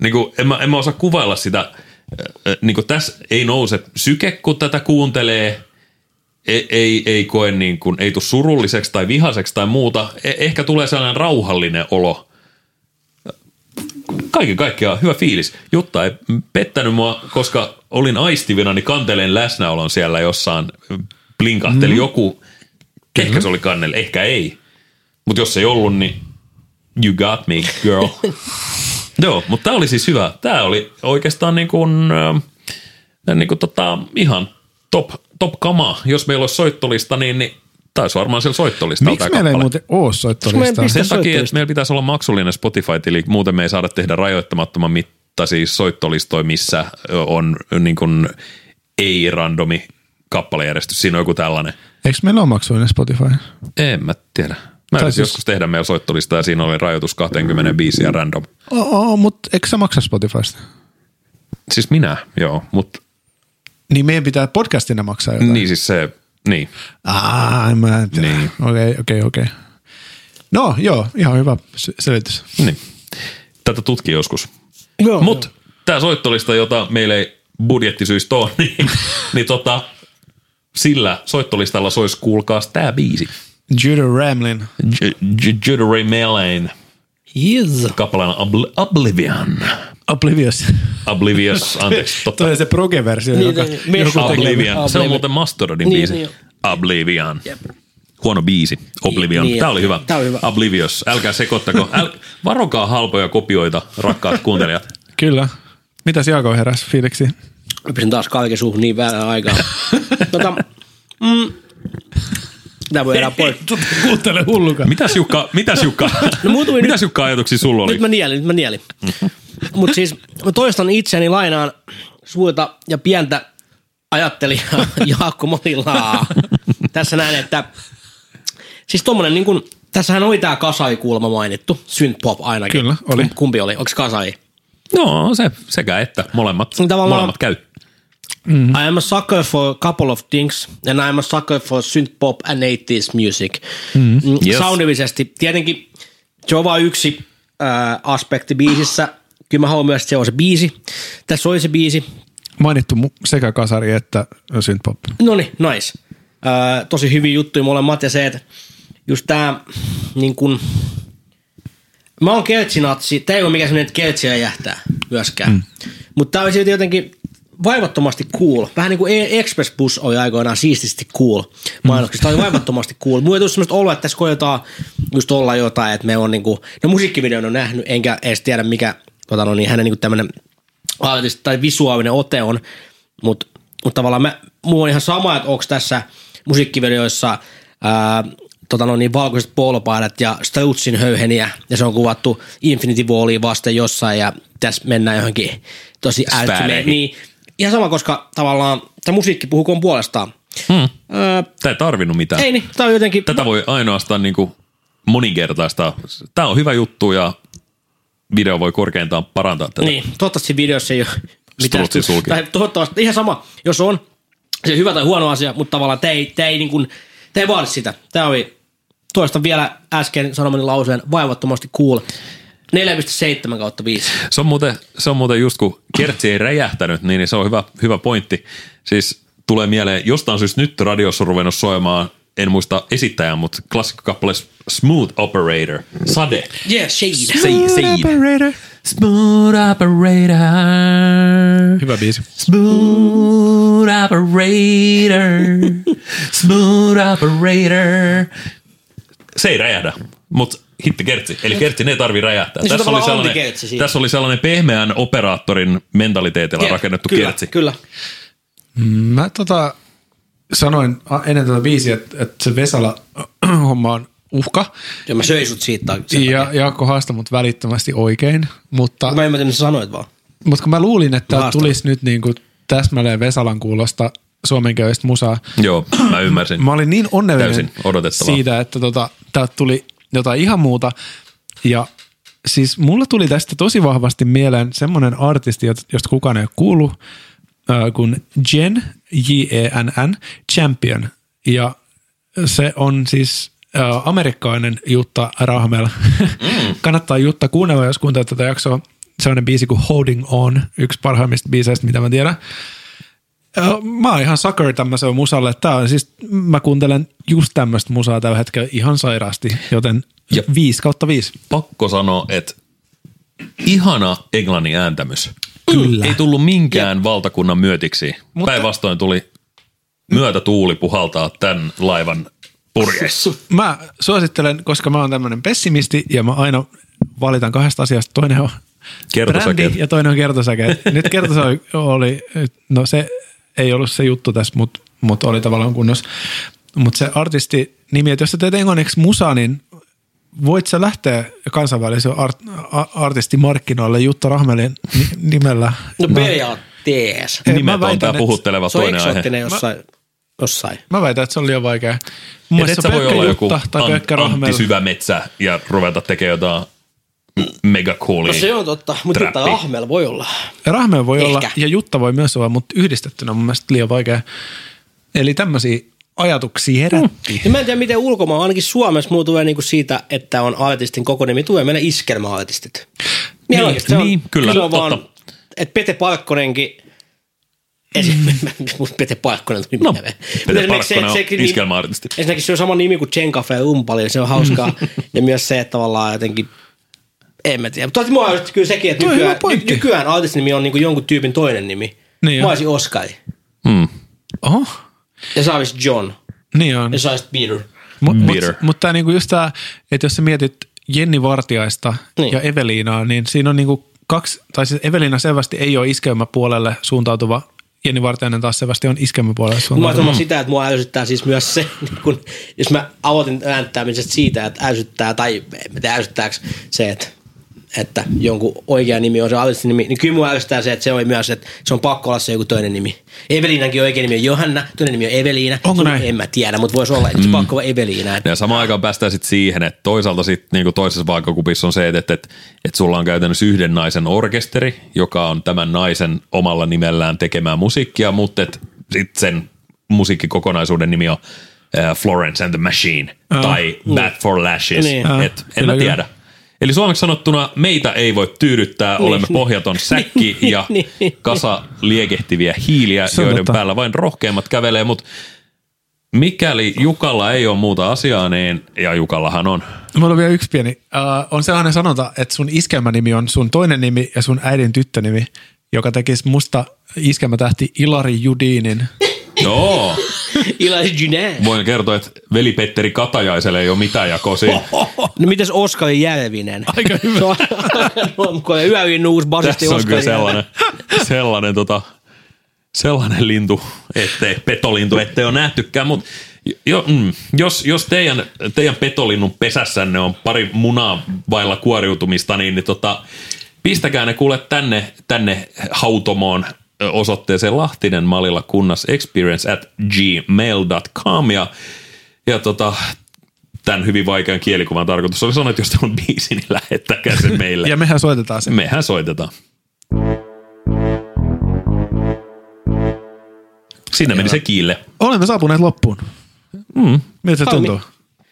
Niin kuin, en, mä, en mä osaa kuvailla sitä. Niin kuin tässä ei nouse syke, kun tätä kuuntelee. Ei, ei, ei koe niin kuin, ei tule surulliseksi tai vihaseksi tai muuta. E- ehkä tulee sellainen rauhallinen olo kaiken kaikkiaan hyvä fiilis. Jutta ei pettänyt mua, koska olin aistivinani kanteleen läsnäolon siellä jossain. Blinkahteli mm. joku. Ehkä se oli kannelle, ehkä ei. Mutta jos ei ollut, niin you got me, girl. Joo, mutta tämä oli siis hyvä. Tämä oli oikeastaan niin kuin, niin kuin tota, ihan top, top kama. Jos meillä olisi soittolista, niin, niin taisi varmaan siellä soittolistalla Miksi meillä ei muuten ole soittolistaa? Mistä Sen takia, soittolista? että meillä pitäisi olla maksullinen Spotify-tili, muuten me ei saada tehdä rajoittamattoman mittaisia soittolistoja, missä on niin kuin ei-randomi kappalejärjestys. Siinä on joku tällainen. Eikö meillä ole maksuinen Spotify? En mä tiedä. Mä siis- joskus tehdä meidän soittolista ja siinä oli rajoitus 25 ja random. Oo, mutta eikö sä maksa Spotifysta? Siis minä, joo, mutta Niin meidän pitää podcastina maksaa jotain. niin siis se, niin. Ah, en mä en tiedä. Niin. Okei, okei, okei. No joo, ihan hyvä selitys. niin. Tätä tutki joskus. Joo, Mutta tämä soittolista, jota meillä ei budjettisyistä ole, niin, niin tota, sillä soittolistalla sois kuulkaas tämä biisi. Judah Ramlin. Judah Ray Melaine Yes. kappaleena Obl- Oblivion. Oblivious. Oblivious, anteeksi, totta. Toi se proge-versio, Niin, joka, niin, me- joku tekee. Oblivion. Se on Oblivion. muuten Mastodon Niin, biisi. niin. Oblivion. Jep. Huono biisi. Oblivion. Niin, Tämä oli hyvä. tää oli hyvä. Oblivious. Älkää sekoittako. Äl, varokaa halpoja kopioita, rakkaat kuuntelijat. Kyllä. Mitäs Jaako heräs fiiliksi? Mä pidän taas kaiken suuhun niin vähän aikaa. tota, mm, Tää voi elää pois. Kuuntele hulluka. Mitäs Jukka, mitäs Jukka, No muutama nyt- mitäs Jukka ajatuksia sulla oli? Nyt mä nielin, nyt mä nielin. Mutta siis mä toistan itseäni lainaan suurta ja pientä ajattelijaa Jaakko Molilaa. Tässä näen, että siis tommonen niin kun, tässähän oli tää Kasai-kulma mainittu, synthpop ainakin. Kyllä, oli. Kum- Kumpi oli? Onko Kasai? No se sekä että. Molemmat, Niin tavallaan- molemmat käy. Mm-hmm. I am a sucker for a couple of things, and I am a sucker for synth pop and 80s music. Mm-hmm. Yes. Soundillisesti. Tietenkin se on vain yksi äh, aspekti biisissä. Kyllä mä haluan myös, että se on se biisi. Tässä oli se biisi. Mainittu sekä kasari että synthpop. No niin, nice. Äh, tosi hyviä juttuja molemmat ja se, että just tää niin kun, mä oon keltsinatsi, tää ei ole mikään että keltsiä jähtää myöskään. Mm. Mutta tää oli silti jotenkin vaivattomasti cool. Vähän niin kuin E- Express Bus oli aikoinaan siististi cool mainoksissa. Tää oli vaivattomasti cool. Mulla ei tullut semmoista oloa, että tässä koetaan just olla jotain, että me on niinku, no musiikkivideon on nähnyt, enkä edes tiedä mikä tota no niin, hänen niinku tämmönen artisti tai visuaalinen ote on, mutta mut tavallaan mä, mulla on ihan sama, että onko tässä musiikkivideoissa ää, tota no niin, valkoiset polopaidat ja Strutsin höyheniä, ja se on kuvattu Infinity Wallia vasten jossain, ja tässä mennään johonkin tosi. Sfääreihin. Niin, ihan sama, koska tavallaan tämä musiikki puhukoon puolestaan. Hmm. Öö, Tämä ei tarvinnut mitään. ei niin, tämä on jotenkin... Tätä voi ainoastaan niin kuin moninkertaista. Tämä on hyvä juttu ja video voi korkeintaan parantaa tätä. Niin, toivottavasti videossa ei ole mitään. Sulki. Tai toivottavasti, ihan sama, jos on se hyvä tai huono asia, mutta tavallaan tämä ei, tää ei, niin kuin, tää ei vaadi sitä. Tämä oli, toista vielä äsken sanomani lauseen, vaivattomasti cool. 4,7 kautta 5. Se on, muuten, se on muuten just kun kertsi ei räjähtänyt, niin se on hyvä, hyvä pointti. Siis tulee mieleen, jostain syystä nyt radiossa on ruvennut soimaan, en muista esittäjää, mutta klassikkokappale Smooth Operator, Sade. Yeah, shade. Say, say. Smooth Operator. Hyvä biisi. Smooth Operator. Smooth Operator. Se ei räjähdä, mutta hitti kertsi. Eli kertsi ne ei tarvi räjähtää. Niin Tässä oli, sellainen, tässä oli sellainen pehmeän operaattorin mentaliteetilla Yeah, rakennettu kyllä, kertsi. Kyllä, Mä tota, sanoin ennen tätä biisiä, että, että se Vesala homma on uhka. ja mä söin sut siitä. Ja takia. Jaakko haastoi mut välittömästi oikein, mutta Mä en sä sanoit vaan. Mutta kun mä luulin, että Haastava. tulisi nyt niinku täsmälleen Vesalan kuulosta suomenkielistä musaa. Joo, mä ymmärsin. Mä olin niin onnellinen Täysin odotettavaa. siitä, että tota, täältä tuli jotain ihan muuta. Ja siis mulla tuli tästä tosi vahvasti mieleen semmoinen artisti, josta kukaan ei ole kuullut, äh, kuin Jen, J-E-N-N, Champion. Ja se on siis amerikkalainen Jutta Rahmel. Mm. Kannattaa Jutta kuunnella, jos kuuntelet tätä jaksoa. Sellainen biisi kuin Holding On, yksi parhaimmista biiseistä, mitä mä tiedän. Mä oon ihan sucker tämmöiselle musalle. Tää on siis, mä kuuntelen just tämmöistä musaa tällä hetkellä ihan sairaasti, joten Ja- 5 kautta 5. Pakko sanoa, että ihana englannin ääntämys. Kyllä. Ei tullut minkään valtakunnan myötiksi. Mutta- Päinvastoin tuli myötätuuli puhaltaa tämän laivan purjeissa. Mä suosittelen, koska mä oon tämmöinen pessimisti ja mä aina valitan kahdesta asiasta. Toinen on Kertosäkeet. brändi ja toinen on kertosäkeet. Nyt kertosäkeet oli, no se ei ollut se juttu tässä, mutta mut oli tavallaan kunnossa. Mutta se artisti nimi, että jos sä teet englanniksi musaa, niin voit sä lähteä kansainväliselle art, a- artistimarkkinoille Jutta Rahmelin ni- nimellä. No Mä- periaatteessa. Mä Nimet on tämä puhutteleva Se on toinen aihe. eksoottinen jossain. jossain. Mä väitän, että se on liian vaikea. Mun Et mielestä et sä on voi olla joku Jutta tai Ant- Rahmel. Antti Syvämetsä ja ruveta tekemään jotain mega coolia. No se on totta, mutta Jutta Trappi. Ahmel voi olla. Rahmel voi Ehkä. olla ja Jutta voi myös olla, mutta yhdistettynä on mun mielestä liian vaikea. Eli tämmöisiä ajatuksia herätti. Ja mä en tiedä, miten ulkomaan, ainakin Suomessa mulla tulee niinku siitä, että on artistin koko nimi, tulee meille iskelmäartistit. Niin, oikeasti se on, niin, kyllä, se on vaan, totta. että Pete Parkkonenkin, esimerkiksi musta Pete Parkkonen tuli No, mieleen. Pete esimerkiksi Parkkonen on niin- iskelmäartisti. Ensinnäkin se on sama nimi kuin Rumpali, ja se on hauskaa. ja myös se, että tavallaan jotenkin, en mä tiedä. Mutta mua on kyllä sekin, että Toi nykyään, ny, nykyään artistin nimi on niinku jonkun tyypin toinen nimi. Niin mä olisin Oskari. Hmm. Oho, Ja sä olisit John. niin on. Ja sä olisit Peter. Mutta mut, mut tää niinku just tää, että jos sä mietit Jenni Vartiaista Niin. ja Eveliinaa, niin siinä on niinku kaksi, tai siis Eveliina selvästi ei ole iskelmäpuolelle suuntautuva, Jenni Vartiainen taas selvästi on iskelmäpuolelle Mä suuntautuva. sanon sitä, että mua ärsyttää siis myös se, niin kun, jos mä aloitin äänittämisestä siitä, että ärsyttää, tai mä ärsyttääkö se, että, että jonkun oikea nimi on se artistin nimi, niin kyllä mua ärsyttää se, että se oli myös, että se on pakko olla se joku toinen nimi. Eveliinankin oikea nimi on Johanna, toinen nimi on Eveliina. Onko näin? En mä tiedä, mutta voisi olla, että se pakko olla Eveliina. Että Ja samaan aikaan päästään sitten siihen, että toisaalta sit niinku toisessa vaakakupissa on se, että, että, että, että sulla on käytännössä yhden naisen orkesteri, joka on tämän naisen omalla nimellään tekemää musiikkia, mutta sitten sen musiikkikokonaisuuden nimi on äh, Florence and the Machine Oh. tai Bad for Lashes. Niin. Et, en kyllä, mä kyllä. Eli suomeksi sanottuna meitä ei voi tyydyttää, olemme niin. pohjaton säkki ja Niin. kasa liekehtiviä hiiliä, joiden päällä vain rohkeimmat kävelee, mutta mikäli Jukalla ei ole muuta asiaa, niin, ja Jukallahan on, Mulla on vielä yksi pieni. Uh, on sellainen sanonta, että sun iskelmänimi on sun toinen nimi ja sun äidin tyttönimi, joka tekisi musta iskelmätähti Ilari Judinin. Joo, Ilari Junais. voin kertoa, että veli Petteri Katajaiselle ei ole mitään jakoa siinä. No mites Oskari Järvinen? Aika hyvä. Se yöviin uusi basisti Tässä on kyllä Oskari Järvinen. sellainen, sellainen, tota, sellainen lintu, ettei, petolintu, ettei ole nähtykään, mutta jo, mm, jos, jos teidän, teidän petolinnun pesässänne on pari munaa vailla kuoriutumista, niin, niin tota, pistäkää ne kuule tänne, tänne hautomoon osoitteeseen Lahtinen Malilla kunnas experience at gmail.com ja, ja tota, tämän hyvin vaikean kielikuvan tarkoitus oli sanoa, että jos teillä on biisi, niin lähettäkää se meille. Ja mehän soitetaan sen. Mehän soitetaan. Sinne meni se kiille. Olemme saapuneet loppuun. Mm. Miltä se tuntuu?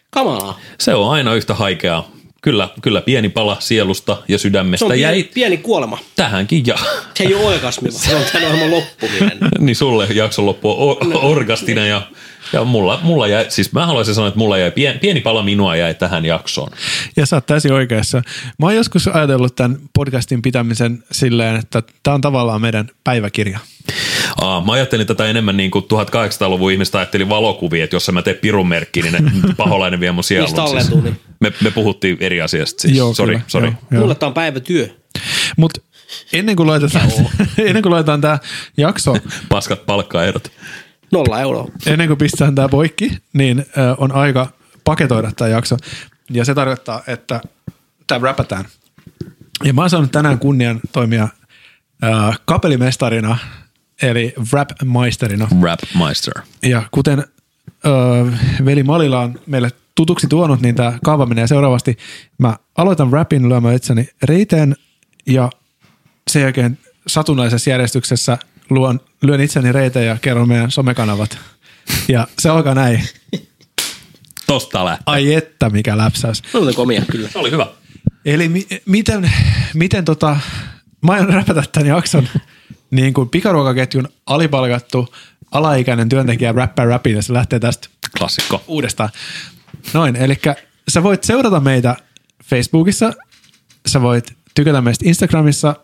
Kamalaa. Se on aina yhtä haikeaa. Kyllä, kyllä pieni pala sielusta ja Se sydämestä on jäi pieni, pieni kuolema. tähänkin ja Se ei ole orgasmi, vaan se on tämän ohjelman loppuminen. niin sulle jakson loppu on o- orgastinen ja, ja mulla, mulla jäi, siis mä haluaisin sanoa, että mulla jäi pieni, pieni pala minua jäi tähän jaksoon. Ja sä oot täysin oikeassa. Mä oon joskus ajatellut tämän podcastin pitämisen silleen, että tämä on tavallaan meidän päiväkirja. Aa, mä ajattelin tätä enemmän niin kuin 1800-luvun ihmistä ajatteli valokuvia, että jos mä tee pirun merkkiä, niin ne paholainen vie mun sielun. Mistä niin? Me, me puhuttiin eri asiasta siis. Joo, sori, kyllä, sori. joo, joo. Mulle tää on päivätyö. Mutta ennen kuin laitetaan, ennen kuin laitetaan tämä jakso, Paskat palkkaehdot. Nolla euroa. ennen kuin pistetään tämä poikki, niin ö, on aika paketoida tämä jakso. Ja se tarkoittaa, että tämä räpätään. Ja mä oon saanut tänään kunnian toimia äh, kapelimestarina, eli rap-maisterina. Rap Meister. Ja kuten ö, veli Malila on meille tutuksi tuonut, niin tämä kaava menee seuraavasti. Mä aloitan rapin lyömään itseni reiteen ja sen jälkeen satunnaisessa järjestyksessä luon, lyön itseni reiteen ja kerron meidän somekanavat. Ja se alkaa näin. Tosta lähtee. Ai että mikä läpsäys. Se on komia kyllä. Se oli hyvä. Eli mi- miten, miten tota, mä aion räpätä tämän jakson niin kuin pikaruokaketjun alipalkattu alaikäinen työntekijä räppää rapin ja se lähtee tästä Klassikko. uudestaan. Noin, eli sä voit seurata meitä Facebookissa, sä voit tykätä meistä Instagramissa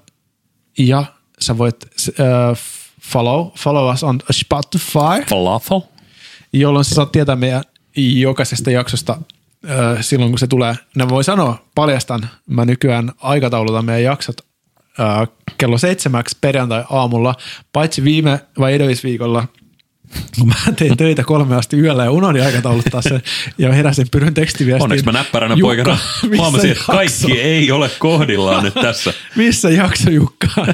ja sä voit äh, follow, follow us on Spotify, Falafel. jolloin sä saat tietää meidän jokaisesta jaksosta äh, silloin, kun se tulee. Ne voi sanoa, paljastan, mä nykyään aikataulutan meidän jaksot äh, kello seitsemäksi perjantai-aamulla, paitsi viime vai edellisviikolla, kun mä tein töitä kolme asti yöllä ja unohdin aikatauluttaa sen ja heräsin pyryn tekstiviestiin. Onneksi mä näppäränä Jukka, poikana huomasin, että jakso? kaikki ei ole kohdillaan nyt tässä. Missä jakso Jukka?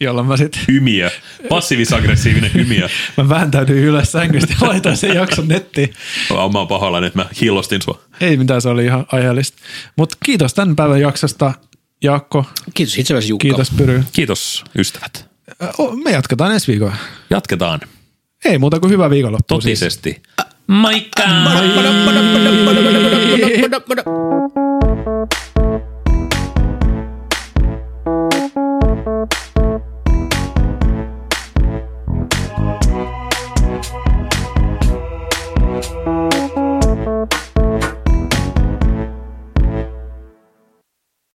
Jolloin mä sit, Hymiö. Passiivis-aggressiivinen hymiö. mä vääntäydyin ylös sängystä ja laitoin sen jakson nettiin. Mä oon pahoillani, että mä hiillostin sua. Ei mitään, se oli ihan aiheellista. Mutta kiitos tämän päivän jaksosta, Jaakko. Kiitos itsellesi Jukka. Kiitos Pyry. Kiitos ystävät. Me jatketaan ensi viikolla. Jatketaan Ei muuta kuin hyvää viikonloppua. siis. totisesti. Moikka! Moikka!